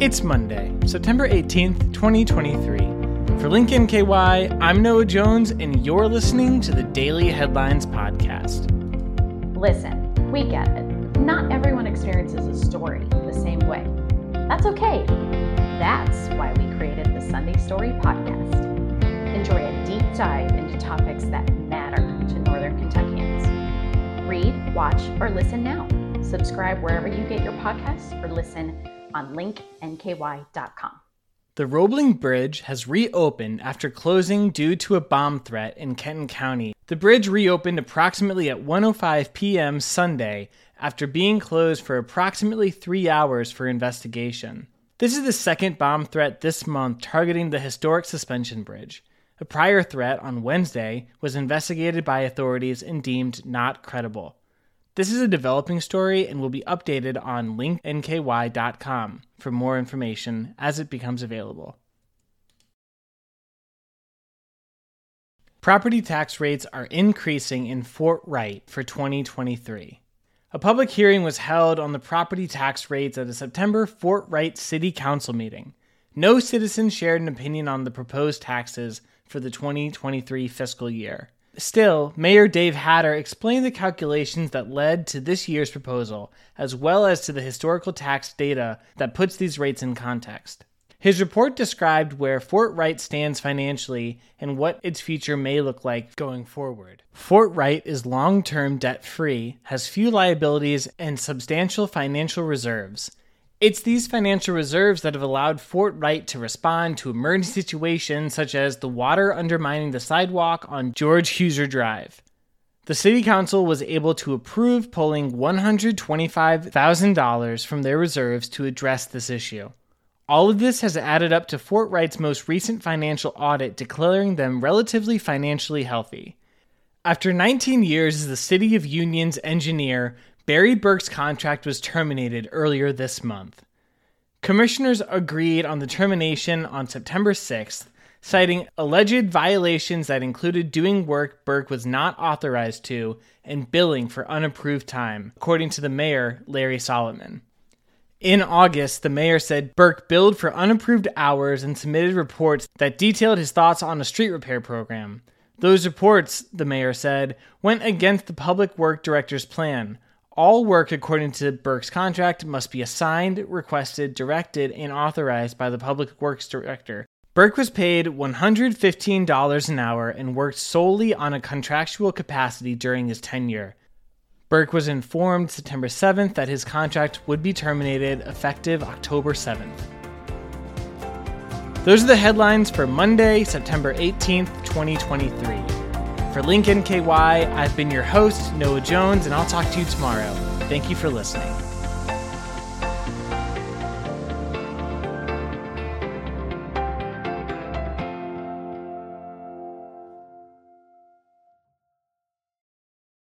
It's Monday, September 18th, 2023. For LINK nky, I'm Noah Jones, and you're listening to the Daily Headlines Podcast. Listen, we get it. Not everyone experiences a story the same way. That's okay. That's why we created the Sunday Story Podcast. Enjoy a deep dive into topics that matter to Northern Kentuckians. Read, watch, or listen now. Subscribe wherever you get your podcasts or listen on linknky.com. The Roebling Bridge has reopened after closing due to a bomb threat in Kenton County. The bridge reopened approximately at 1:05 p.m. Sunday after being closed for approximately 3 hours for investigation. This is the second bomb threat this month targeting the historic suspension bridge. A prior threat on Wednesday was investigated by authorities and deemed not credible. This is a developing story and will be updated on linknky.com for more information as it becomes available. Property tax rates are increasing in Fort Wright for 2023. A public hearing was held on the property tax rates at a September Fort Wright City Council meeting. No citizen shared an opinion on the proposed taxes for the 2023 fiscal year. Still, Mayor Dave Hatter explained the calculations that led to this year's proposal, as well as to the historical tax data that puts these rates in context. His report described where Fort Wright stands financially and what its future may look like going forward. Fort Wright is long term debt free, has few liabilities, and substantial financial reserves. It's these financial reserves that have allowed Fort Wright to respond to emergency situations such as the water undermining the sidewalk on George Huser Drive. The City Council was able to approve pulling $125,000 from their reserves to address this issue. All of this has added up to Fort Wright's most recent financial audit declaring them relatively financially healthy. After 19 years as the City of Union's engineer, Barry Burke's contract was terminated earlier this month. Commissioners agreed on the termination on September 6th, citing alleged violations that included doing work Burke was not authorized to and billing for unapproved time, according to the mayor, Larry Solomon. In August, the mayor said Burke billed for unapproved hours and submitted reports that detailed his thoughts on a street repair program. Those reports, the mayor said, went against the public work director's plan, all work according to Burke's contract must be assigned, requested, directed, and authorized by the Public Works Director. Burke was paid $115 an hour and worked solely on a contractual capacity during his tenure. Burke was informed September 7th that his contract would be terminated effective October 7th. Those are the headlines for Monday, September 18th, 2023. For LINK nky, I've been your host, Noah Jones, and I'll talk to you tomorrow. Thank you for listening.